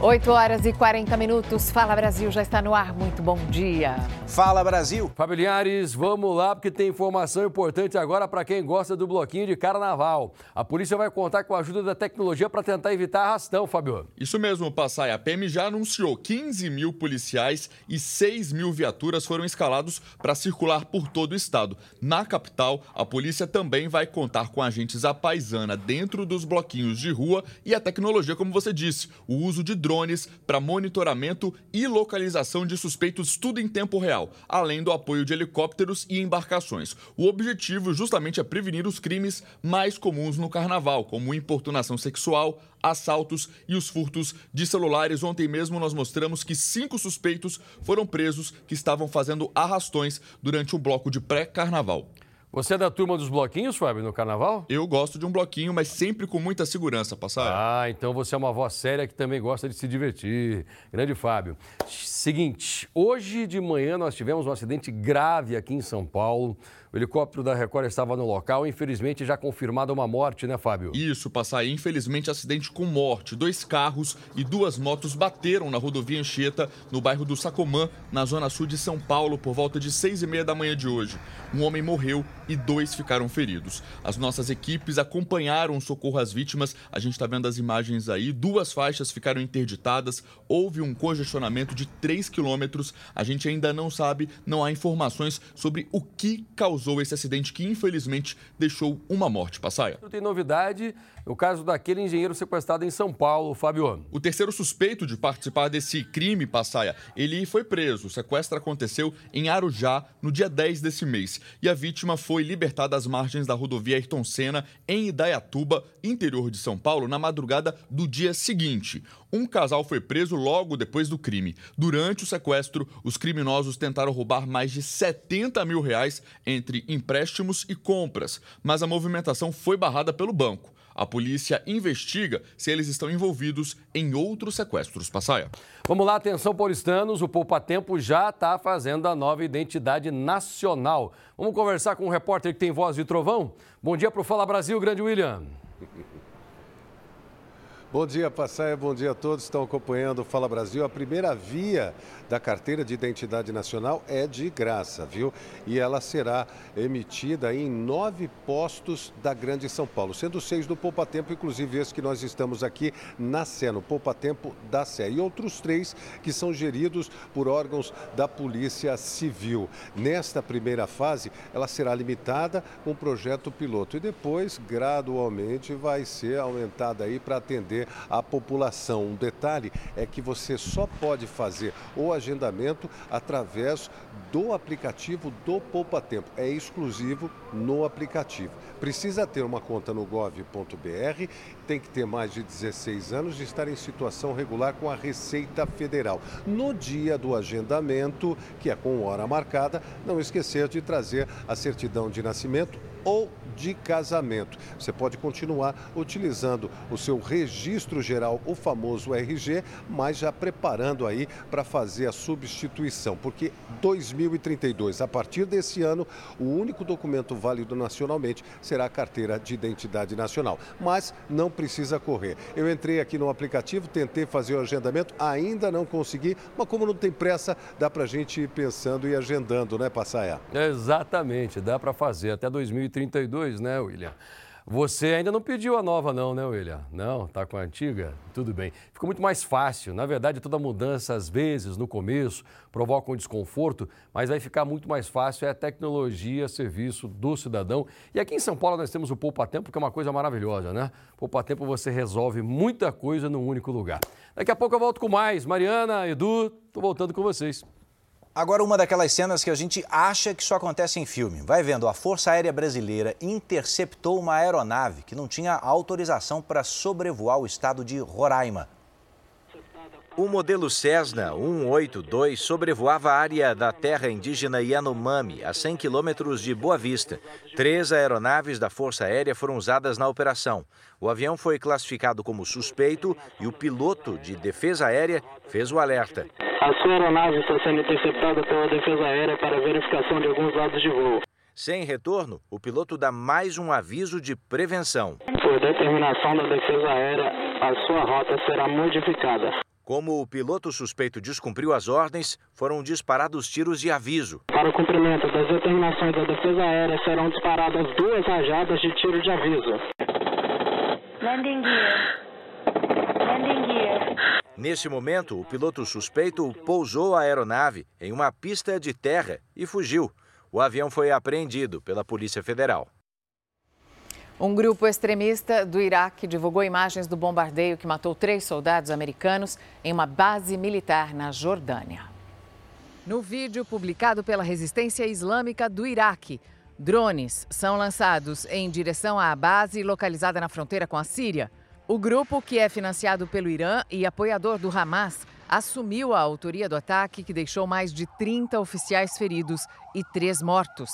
8 horas e 40 minutos. Fala Brasil já está no ar. Muito bom dia. Fala Brasil. Familiares, vamos lá porque tem informação importante agora para quem gosta do bloquinho de carnaval. A polícia vai contar com a ajuda da tecnologia para tentar evitar arrastão, Fábio. Isso mesmo, Passai. A PM já anunciou 15 mil policiais e 6 mil viaturas foram escalados para circular por todo o estado. Na capital, a polícia também vai contar com agentes à paisana dentro dos bloquinhos de rua e a tecnologia, como você disse, o uso de drones para monitoramento e localização de suspeitos, tudo em tempo real, além do apoio de helicópteros e embarcações. O objetivo justamente é prevenir os crimes mais comuns no carnaval, como importunação sexual, assaltos e os furtos de celulares. Ontem mesmo nós mostramos que cinco suspeitos foram presos que estavam fazendo arrastões durante um bloco de pré-carnaval. Você é da turma dos bloquinhos, Fábio, no carnaval? Eu gosto de um bloquinho, mas sempre com muita segurança, passar. Ah, então você é uma voz séria que também gosta de se divertir. Grande Fábio. Seguinte, hoje de manhã nós tivemos um acidente grave aqui em São Paulo. O helicóptero da Record estava no local, infelizmente já confirmada uma morte, né, Fábio? Isso, passar. Infelizmente, acidente com morte. Dois carros e duas motos bateram na rodovia Anchieta, no bairro do Sacomã, na zona sul de São Paulo, por volta de seis e meia da manhã de hoje. Um homem morreu e dois ficaram feridos. As nossas equipes acompanharam o socorro às vítimas. A gente está vendo as imagens aí. Duas faixas ficaram interditadas. Houve um congestionamento de 3 quilômetros. A gente ainda não sabe, não há informações sobre o que causou causou esse acidente que infelizmente deixou uma morte, Passaia. Não tem novidade, o caso daquele engenheiro sequestrado em São Paulo, Fábio. O terceiro suspeito de participar desse crime, Passaia, ele foi preso. O sequestro aconteceu em Arujá no dia 10 desse mês e a vítima foi libertada às margens da rodovia Ayrton Senna em Idaiatuba, interior de São Paulo, na madrugada do dia seguinte. Um casal foi preso logo depois do crime. Durante o sequestro, os criminosos tentaram roubar mais de 70 mil reais entre empréstimos e compras, mas a movimentação foi barrada pelo banco. A polícia investiga se eles estão envolvidos em outros sequestros. Passaia. Vamos lá, atenção paulistanos, o Poupa Tempo já está fazendo a nova identidade nacional. Vamos conversar com um repórter que tem voz de trovão? Bom dia para o Fala Brasil, grande William. Bom dia, Passaia. Bom dia a todos que estão acompanhando o Fala Brasil. A primeira via da carteira de identidade nacional é de graça, viu? E ela será emitida em nove postos da Grande São Paulo, sendo seis do Poupa Tempo, inclusive esse que nós estamos aqui na Sé, no Poupa Tempo da Sé. E outros três que são geridos por órgãos da Polícia Civil. Nesta primeira fase, ela será limitada com um projeto piloto e depois, gradualmente, vai ser aumentada aí para atender atender a população. Um detalhe é que você só pode fazer o agendamento através do aplicativo do Poupa Tempo. É exclusivo no aplicativo. Precisa ter uma conta no gov.br, tem que ter mais de 16 anos e estar em situação regular com a Receita Federal. No dia do agendamento, que é com hora marcada, não esquecer de trazer a certidão de nascimento ou de casamento. Você pode continuar utilizando o seu registro geral, o famoso RG, mas já preparando aí para fazer a substituição, porque 2032, a partir desse ano, o único documento válido nacionalmente será a carteira de identidade nacional. Mas não precisa correr. Eu entrei aqui no aplicativo, tentei fazer o agendamento, ainda não consegui, mas como não tem pressa, dá para a gente ir pensando e agendando, né, Passaia? Exatamente, dá para fazer até 2032 né, William? Você ainda não pediu a nova, não, né, William? Não, tá com a antiga? Tudo bem. Ficou muito mais fácil. Na verdade, toda mudança, às vezes, no começo, provoca um desconforto, mas vai ficar muito mais fácil. É a tecnologia, serviço do cidadão. E aqui em São Paulo nós temos o Poupa Tempo, que é uma coisa maravilhosa, né? Poupa Tempo você resolve muita coisa num único lugar. Daqui a pouco eu volto com mais. Mariana, Edu, tô voltando com vocês. Agora, uma daquelas cenas que a gente acha que só acontece em filme. Vai vendo, a Força Aérea Brasileira interceptou uma aeronave que não tinha autorização para sobrevoar o estado de Roraima. O modelo Cessna 182 sobrevoava a área da terra indígena Yanomami, a 100 quilômetros de Boa Vista. Três aeronaves da Força Aérea foram usadas na operação. O avião foi classificado como suspeito e o piloto de defesa aérea fez o alerta. A sua aeronave está sendo interceptada pela defesa aérea para verificação de alguns dados de voo. Sem retorno, o piloto dá mais um aviso de prevenção. Por determinação da defesa aérea, a sua rota será modificada. Como o piloto suspeito descumpriu as ordens, foram disparados tiros de aviso. Para o cumprimento das determinações da Defesa Aérea, serão disparadas duas rajadas de tiro de aviso. Landing gear. Landing gear. Nesse momento, o piloto suspeito pousou a aeronave em uma pista de terra e fugiu. O avião foi apreendido pela Polícia Federal. Um grupo extremista do Iraque divulgou imagens do bombardeio que matou três soldados americanos em uma base militar na Jordânia. No vídeo publicado pela Resistência Islâmica do Iraque, drones são lançados em direção à base localizada na fronteira com a Síria. O grupo, que é financiado pelo Irã e apoiador do Hamas, assumiu a autoria do ataque que deixou mais de 30 oficiais feridos e três mortos.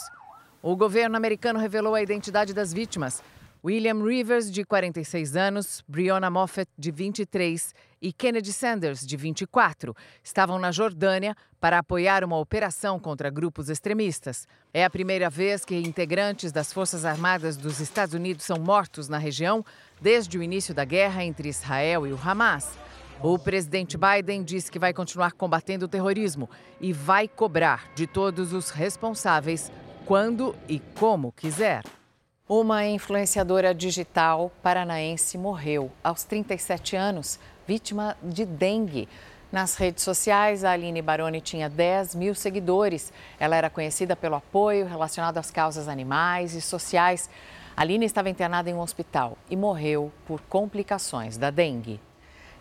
O governo americano revelou a identidade das vítimas. William Rivers, de 46 anos, Breonna Moffett, de 23 e Kennedy Sanders, de 24, estavam na Jordânia para apoiar uma operação contra grupos extremistas. É a primeira vez que integrantes das Forças Armadas dos Estados Unidos são mortos na região desde o início da guerra entre Israel e o Hamas. O presidente Biden disse que vai continuar combatendo o terrorismo e vai cobrar de todos os responsáveis quando e como quiser. Uma influenciadora digital paranaense morreu aos 37 anos, vítima de dengue. Nas redes sociais, a Aline Baroni tinha 10 mil seguidores. Ela era conhecida pelo apoio relacionado às causas animais e sociais. A Aline estava internada em um hospital e morreu por complicações da dengue.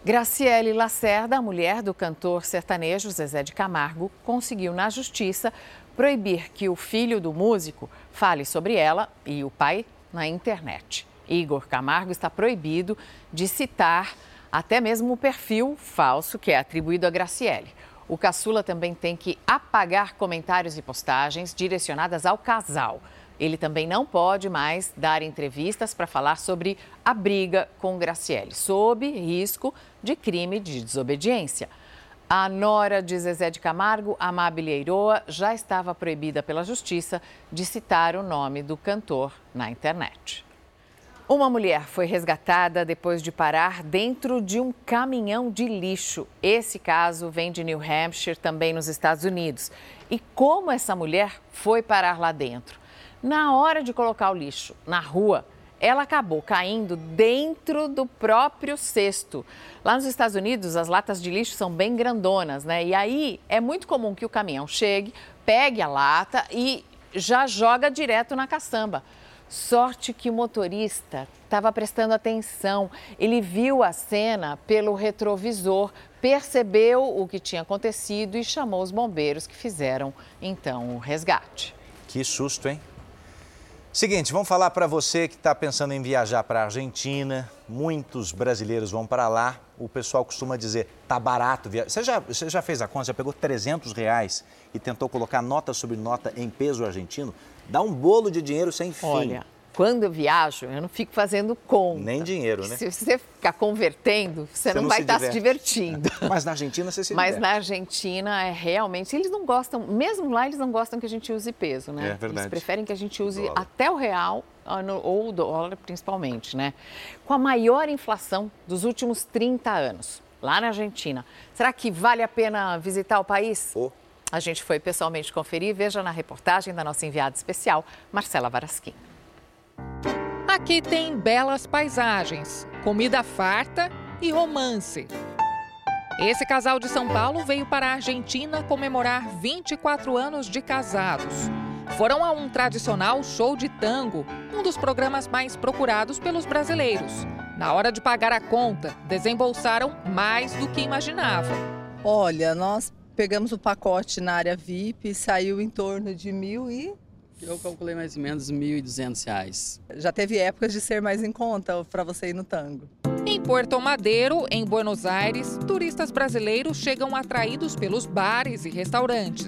Graciele Lacerda, mulher do cantor sertanejo Zezé de Camargo, conseguiu na justiça proibir que o filho do músico fale sobre ela e o pai na internet. Igor Camargo está proibido de citar até mesmo o perfil falso que é atribuído a Graciele. O caçula também tem que apagar comentários e postagens direcionadas ao casal. Ele também não pode mais dar entrevistas para falar sobre a briga com Graciele, sob risco de crime de desobediência. A nora de Zezé de Camargo, Amabile Eiroa, já estava proibida pela justiça de citar o nome do cantor na internet. Uma mulher foi resgatada depois de parar dentro de um caminhão de lixo. Esse caso vem de New Hampshire, também nos Estados Unidos. E como essa mulher foi parar lá dentro? Na hora de colocar o lixo na rua, ela acabou caindo dentro do próprio cesto. Lá nos Estados Unidos, as latas de lixo são bem grandonas, né? E aí é muito comum que o caminhão chegue, pegue a lata e já joga direto na caçamba. Sorte que o motorista estava prestando atenção. Ele viu a cena pelo retrovisor, percebeu o que tinha acontecido e chamou os bombeiros que fizeram então o resgate. Que susto, hein? Seguinte, vamos falar para você que está pensando em viajar para a Argentina. Muitos brasileiros vão para lá. O pessoal costuma dizer, tá barato. Você, já, você já fez a conta? Já pegou 300 reais e tentou colocar nota sobre nota em peso argentino? Dá um bolo de dinheiro sem fim. Olha, quando eu viajo, eu não fico fazendo conta. Nem dinheiro, né? Se você ficar convertendo, você, você não, não, vai se estar diverte. se divertindo. Mas na Argentina você se Mas diverte. na Argentina é realmente, eles não gostam, mesmo lá eles não gostam que a gente use peso, né? É verdade. Eles preferem que a gente use até o real ou o dólar principalmente, né? Com a maior inflação dos últimos 30 anos, lá na Argentina. Será que vale a pena visitar o país? Oh. A gente foi pessoalmente conferir, veja na reportagem da nossa enviada especial, Marcela Varasquim. Aqui tem belas paisagens, comida farta e romance. Esse casal de São Paulo veio para a Argentina comemorar 24 anos de casados. Foram a um tradicional show de tango, um dos programas mais procurados pelos brasileiros. Na hora de pagar a conta, desembolsaram mais do que imaginavam. Olha, nós pegamos o pacote na área VIP, saiu em torno de mil e eu calculei mais ou menos R$ 1.200. Já teve épocas de ser mais em conta para você ir no tango. Em Porto Madeiro, em Buenos Aires, turistas brasileiros chegam atraídos pelos bares e restaurantes.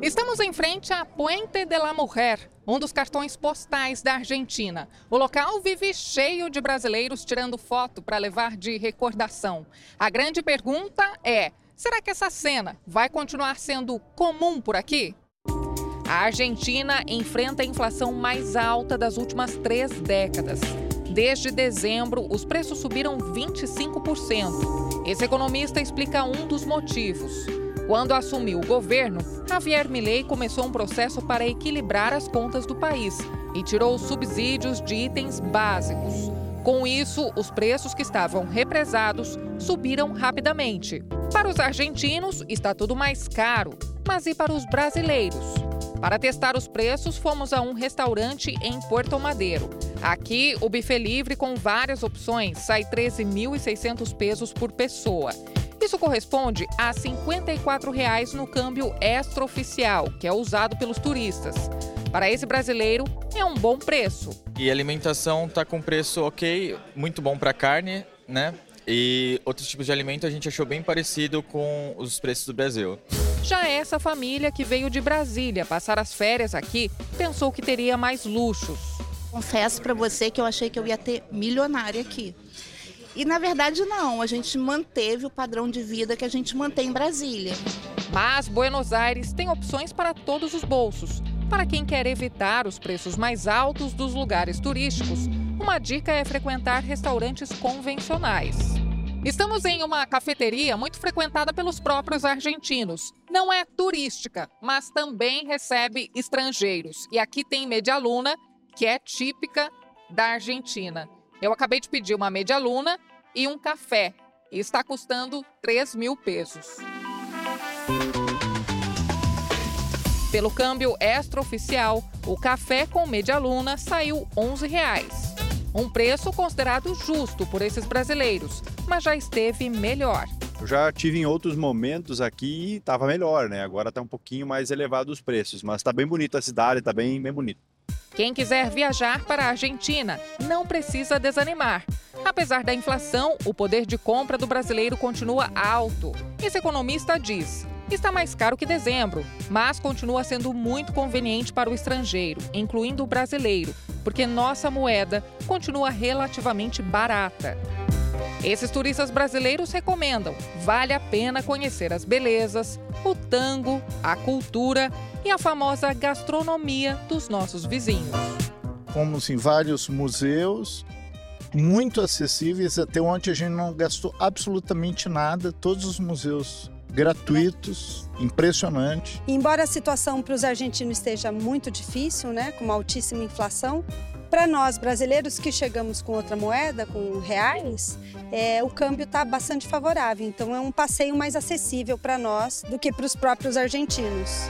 Estamos em frente à Puente de la Mujer, um dos cartões postais da Argentina. O local vive cheio de brasileiros tirando foto para levar de recordação. A grande pergunta é: será que essa cena vai continuar sendo comum por aqui? A Argentina enfrenta a inflação mais alta das últimas três décadas. desde dezembro os preços subiram 25%. Esse economista explica um dos motivos. Quando assumiu o governo, Javier Milei começou um processo para equilibrar as contas do país e tirou os subsídios de itens básicos. Com isso, os preços que estavam represados subiram rapidamente. Para os argentinos, está tudo mais caro, mas e para os brasileiros? Para testar os preços, fomos a um restaurante em Porto Madeiro. Aqui, o buffet livre com várias opções sai R$ 13.600 pesos por pessoa. Isso corresponde a 54 reais no câmbio extraoficial, que é usado pelos turistas. Para esse brasileiro, é um bom preço. E a alimentação está com preço ok, muito bom para carne, né? E outros tipos de alimento a gente achou bem parecido com os preços do Brasil. Já essa família que veio de Brasília passar as férias aqui pensou que teria mais luxos. Confesso para você que eu achei que eu ia ter milionária aqui. E na verdade não, a gente manteve o padrão de vida que a gente mantém em Brasília. Mas Buenos Aires tem opções para todos os bolsos. Para quem quer evitar os preços mais altos dos lugares turísticos, uma dica é frequentar restaurantes convencionais. Estamos em uma cafeteria muito frequentada pelos próprios argentinos. Não é turística, mas também recebe estrangeiros. E aqui tem medialuna, que é típica da Argentina. Eu acabei de pedir uma media luna e um café. E está custando 3 mil pesos. Pelo câmbio extraoficial, o café com media luna saiu 11 reais. Um preço considerado justo por esses brasileiros, mas já esteve melhor. Eu já tive em outros momentos aqui e estava melhor, né? Agora está um pouquinho mais elevado os preços, mas está bem bonita a cidade, está bem, bem bonito. Quem quiser viajar para a Argentina não precisa desanimar. Apesar da inflação, o poder de compra do brasileiro continua alto. Esse economista diz: está mais caro que dezembro, mas continua sendo muito conveniente para o estrangeiro, incluindo o brasileiro, porque nossa moeda continua relativamente barata. Esses turistas brasileiros recomendam: vale a pena conhecer as belezas, o tango, a cultura e a famosa gastronomia dos nossos vizinhos. Fomos em vários museus, muito acessíveis, até onde a gente não gastou absolutamente nada, todos os museus gratuitos, impressionante. Embora a situação para os argentinos esteja muito difícil, né, com uma altíssima inflação, para nós brasileiros que chegamos com outra moeda, com reais, é, o câmbio está bastante favorável. Então é um passeio mais acessível para nós do que para os próprios argentinos.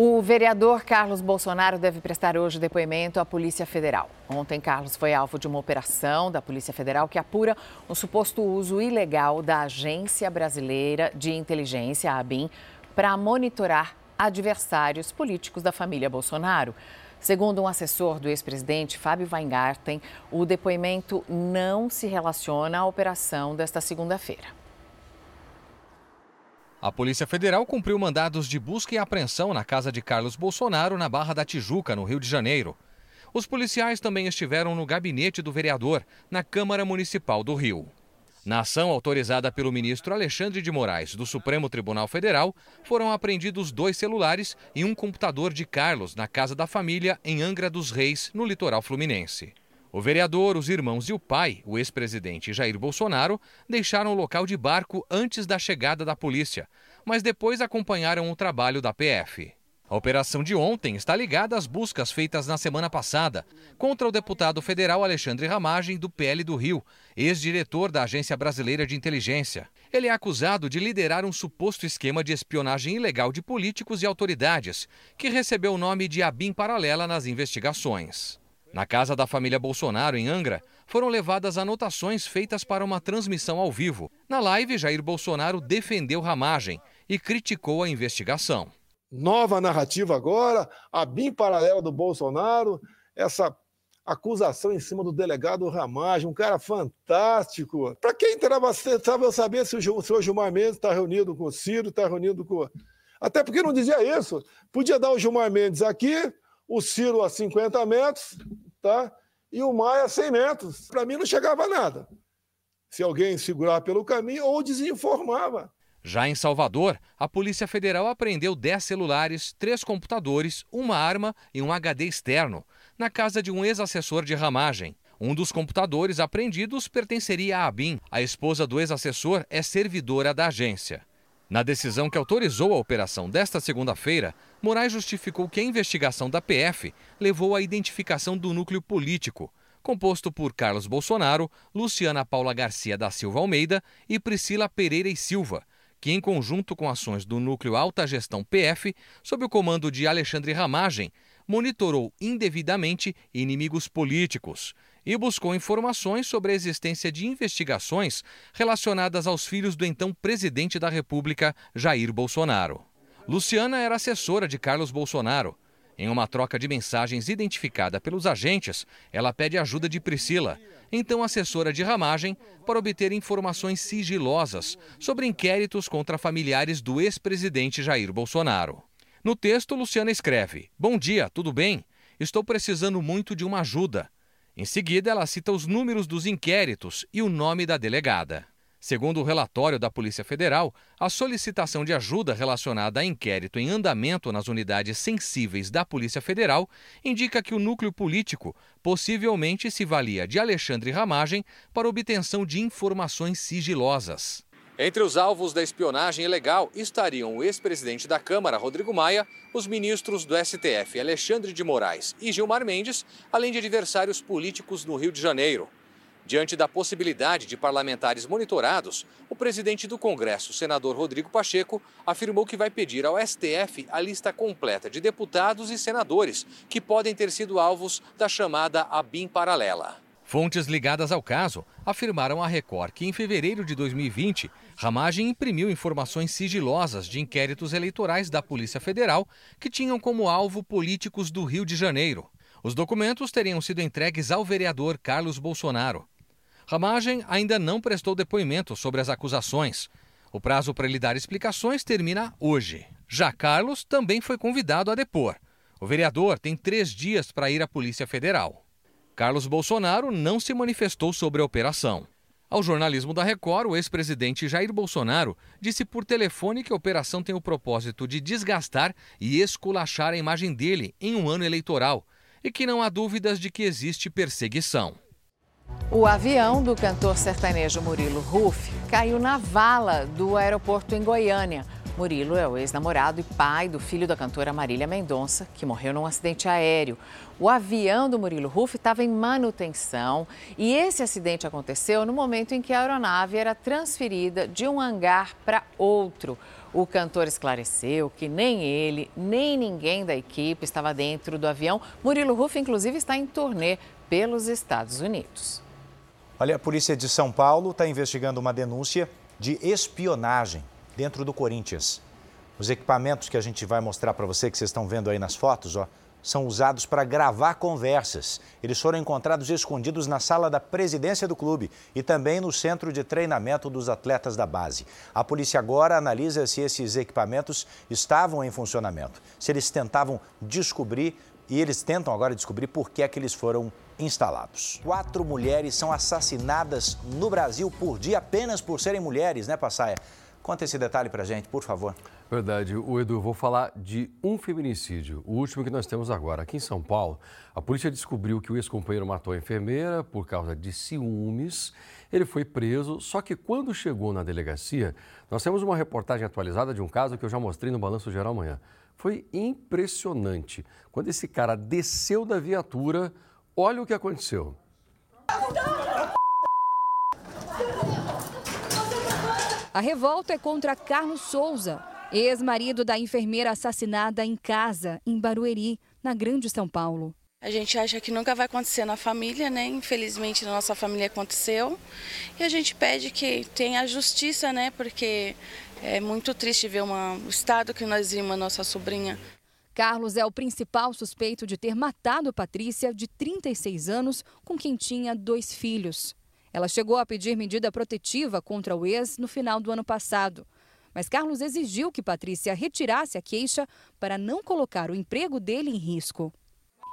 O vereador Carlos Bolsonaro deve prestar hoje depoimento à Polícia Federal. Ontem, Carlos foi alvo de uma operação da Polícia Federal que apura um suposto uso ilegal da Agência Brasileira de Inteligência, a ABIN, para monitorar adversários políticos da família Bolsonaro. Segundo um assessor do ex-presidente, Fábio Weingarten, o depoimento não se relaciona à operação desta segunda-feira. A Polícia Federal cumpriu mandados de busca e apreensão na casa de Carlos Bolsonaro, na Barra da Tijuca, no Rio de Janeiro. Os policiais também estiveram no gabinete do vereador, na Câmara Municipal do Rio. Na ação autorizada pelo ministro Alexandre de Moraes do Supremo Tribunal Federal, foram apreendidos dois celulares e um computador de Carlos na casa da família em Angra dos Reis, no litoral fluminense. O vereador, os irmãos e o pai, o ex-presidente Jair Bolsonaro, deixaram o local de barco antes da chegada da polícia, mas depois acompanharam o trabalho da PF. A operação de ontem está ligada às buscas feitas na semana passada contra o deputado federal Alexandre Ramagem, do PL do Rio, ex-diretor da Agência Brasileira de Inteligência. Ele é acusado de liderar um suposto esquema de espionagem ilegal de políticos e autoridades, que recebeu o nome de ABIN Paralela nas investigações. Na casa da família Bolsonaro, em Angra, foram levadas anotações feitas para uma transmissão ao vivo. Na live, Jair Bolsonaro defendeu Ramagem e criticou a investigação. Nova narrativa agora, a BIM paralela do Bolsonaro, essa acusação em cima do delegado Ramagem, um cara fantástico. Para quem interessava saber se o senhor Gilmar Mendes está reunido com o Ciro, está reunido com. Até porque não dizia isso. Podia dar o Gilmar Mendes aqui, o Ciro a 50 metros, tá? E o Maia a 100 metros. Para mim não chegava nada. Se alguém segurar pelo caminho ou desinformava. Já em Salvador, a Polícia Federal apreendeu 10 celulares, 3 computadores, uma arma e um HD externo, na casa de um ex-assessor de ramagem. Um dos computadores apreendidos pertenceria a Abin. A esposa do ex-assessor é servidora da agência. Na decisão que autorizou a operação desta segunda-feira, Moraes justificou que a investigação da PF levou à identificação do núcleo político, composto por Carlos Bolsonaro, Luciana Paula Garcia da Silva Almeida e Priscila Pereira e Silva, que, em conjunto com ações do núcleo Alta Gestão PF, sob o comando de Alexandre Ramagem, monitorou indevidamente inimigos políticos e buscou informações sobre a existência de investigações relacionadas aos filhos do então presidente da República, Jair Bolsonaro. Luciana era assessora de Carlos Bolsonaro. Em uma troca de mensagens identificada pelos agentes, ela pede ajuda de Priscila, então assessora de ramagem, para obter informações sigilosas sobre inquéritos contra familiares do ex-presidente Jair Bolsonaro. No texto, Luciana escreve: Bom dia, tudo bem? Estou precisando muito de uma ajuda. Em seguida, ela cita os números dos inquéritos e o nome da delegada. Segundo o relatório da Polícia Federal, a solicitação de ajuda relacionada a inquérito em andamento nas unidades sensíveis da Polícia Federal indica que o núcleo político possivelmente se valia de Alexandre Ramagem para obtenção de informações sigilosas. Entre os alvos da espionagem ilegal estariam o ex-presidente da Câmara, Rodrigo Maia, os ministros do STF, Alexandre de Moraes e Gilmar Mendes, além de adversários políticos no Rio de Janeiro. Diante da possibilidade de parlamentares monitorados, o presidente do Congresso, senador Rodrigo Pacheco, afirmou que vai pedir ao STF a lista completa de deputados e senadores que podem ter sido alvos da chamada ABIN paralela. Fontes ligadas ao caso afirmaram à Record que, em fevereiro de 2020, Ramagem imprimiu informações sigilosas de inquéritos eleitorais da Polícia Federal que tinham como alvo políticos do Rio de Janeiro. Os documentos teriam sido entregues ao vereador Carlos Bolsonaro. Ramagem ainda não prestou depoimento sobre as acusações. O prazo para ele dar explicações termina hoje. Já Carlos também foi convidado a depor. O vereador tem três dias para ir à Polícia Federal. Carlos Bolsonaro não se manifestou sobre a operação. Ao jornalismo da Record, o ex-presidente Jair Bolsonaro disse por telefone que a operação tem o propósito de desgastar e esculachar a imagem dele em um ano eleitoral e que não há dúvidas de que existe perseguição. O avião do cantor sertanejo Murilo Ruff caiu na vala do aeroporto em Goiânia. Murilo é o ex-namorado e pai do filho da cantora Marília Mendonça, que morreu num acidente aéreo. O avião do Murilo Ruff estava em manutenção e esse acidente aconteceu no momento em que a aeronave era transferida de um hangar para outro. O cantor esclareceu que nem ele, nem ninguém da equipe estava dentro do avião. Murilo Ruff, inclusive, está em turnê pelos Estados Unidos. Olha, a polícia de São Paulo está investigando uma denúncia de espionagem dentro do Corinthians. Os equipamentos que a gente vai mostrar para você, que vocês estão vendo aí nas fotos, ó, são usados para gravar conversas. Eles foram encontrados escondidos na sala da presidência do clube e também no centro de treinamento dos atletas da base. A polícia agora analisa se esses equipamentos estavam em funcionamento, se eles tentavam descobrir e eles tentam agora descobrir por que é que eles foram instalados. Quatro mulheres são assassinadas no Brasil por dia apenas por serem mulheres, né, Passaia? Conta esse detalhe para gente, por favor. Verdade. O Edu, vou falar de um feminicídio, o último que nós temos agora. Aqui em São Paulo, a polícia descobriu que o ex-companheiro matou a enfermeira por causa de ciúmes. Ele foi preso, só que quando chegou na delegacia, nós temos uma reportagem atualizada de um caso que eu já mostrei no Balanço Geral amanhã. Foi impressionante. Quando esse cara desceu da viatura, olha o que aconteceu. A revolta é contra Carlos Souza, ex-marido da enfermeira assassinada em casa, em Barueri, na Grande São Paulo. A gente acha que nunca vai acontecer na família, né? Infelizmente na nossa família aconteceu. E a gente pede que tenha justiça, né? Porque é muito triste ver uma, o estado que nós vimos a nossa sobrinha. Carlos é o principal suspeito de ter matado Patrícia, de 36 anos, com quem tinha dois filhos. Ela chegou a pedir medida protetiva contra o ex no final do ano passado. Mas Carlos exigiu que Patrícia retirasse a queixa para não colocar o emprego dele em risco.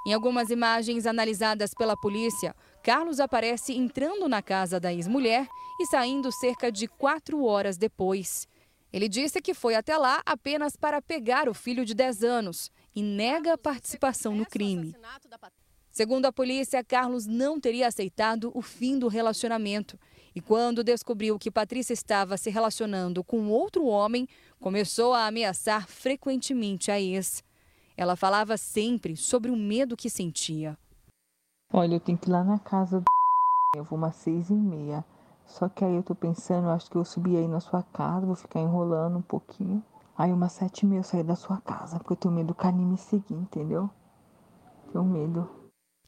Em algumas imagens analisadas pela polícia, Carlos aparece entrando na casa da ex-mulher e saindo cerca de quatro horas depois. Ele disse que foi até lá apenas para pegar o filho de 10 anos e nega a participação no crime. Segundo a polícia, Carlos não teria aceitado o fim do relacionamento. E quando descobriu que Patrícia estava se relacionando com outro homem, começou a ameaçar frequentemente a ex. Ela falava sempre sobre o medo que sentia. Olha, eu tenho que ir lá na casa do. Eu vou umas seis e meia. Só que aí eu tô pensando, eu acho que eu subi aí na sua casa, vou ficar enrolando um pouquinho. Aí umas sete e meia eu sair da sua casa, porque eu tenho medo do Canim me seguir, entendeu? Tenho medo.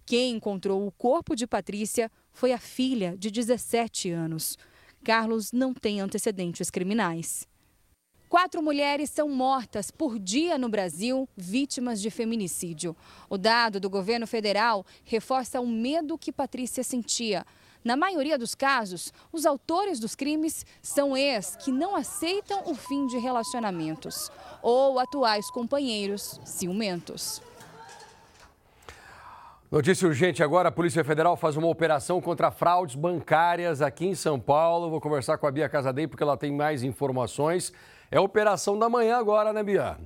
Quem encontrou o corpo de Patrícia foi a filha de 17 anos. Carlos não tem antecedentes criminais. Quatro mulheres são mortas por dia no Brasil vítimas de feminicídio. O dado do governo federal reforça o medo que Patrícia sentia. Na maioria dos casos, os autores dos crimes são ex que não aceitam o fim de relacionamentos ou atuais companheiros ciumentos. Notícia urgente agora: a Polícia Federal faz uma operação contra fraudes bancárias aqui em São Paulo. Vou conversar com a Bia Casadei porque ela tem mais informações. É a operação da manhã agora, né, Bia?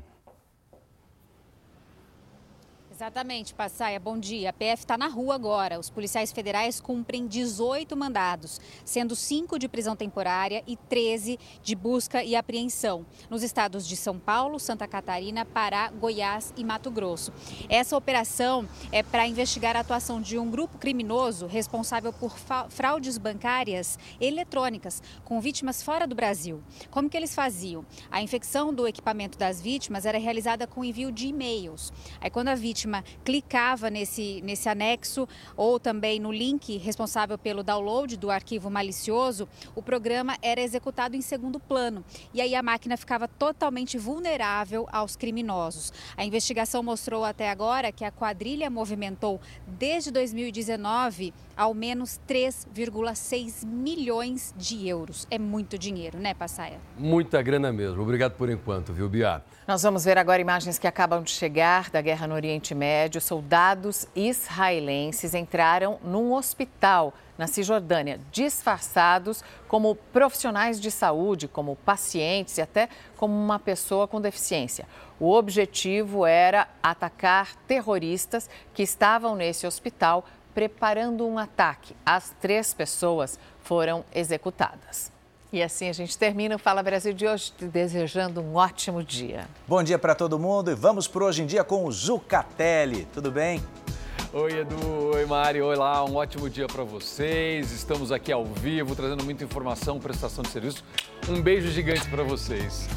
Exatamente, Passaia. Bom dia. A PF está na rua agora. Os policiais federais cumprem 18 mandados, sendo 5 de prisão temporária e 13 de busca e apreensão, nos estados de São Paulo, Santa Catarina, Pará, Goiás e Mato Grosso. Essa operação é para investigar a atuação de um grupo criminoso responsável por fraudes bancárias eletrônicas com vítimas fora do Brasil. Como que eles faziam? A infecção do equipamento das vítimas era realizada com envio de e-mails. Aí quando a vítima vítima clicava nesse, nesse anexo ou também no link responsável pelo download do arquivo malicioso, o programa era executado em segundo plano. E aí a máquina ficava totalmente vulnerável aos criminosos. A investigação mostrou até agora que a quadrilha movimentou desde 2019 ao menos 3,6 milhões de euros. É muito dinheiro, né, Passaia? Muita grana mesmo. Obrigado por enquanto, viu, Bia? Nós vamos ver agora imagens que acabam de chegar da guerra no Oriente Médio. Soldados israelenses entraram num hospital na Cisjordânia, disfarçados como profissionais de saúde, como pacientes e até como uma pessoa com deficiência. O objetivo era atacar terroristas que estavam nesse hospital preparando um ataque. As três pessoas foram executadas. E assim a gente termina o Fala Brasil de hoje, desejando um ótimo dia. Bom dia para todo mundo e vamos para Hoje em Dia com o Zucatelli. Tudo bem? Oi, Edu. Oi, Mari. Olá, um ótimo dia para vocês. Estamos aqui ao vivo, trazendo muita informação, prestação de serviço. Um beijo gigante para vocês.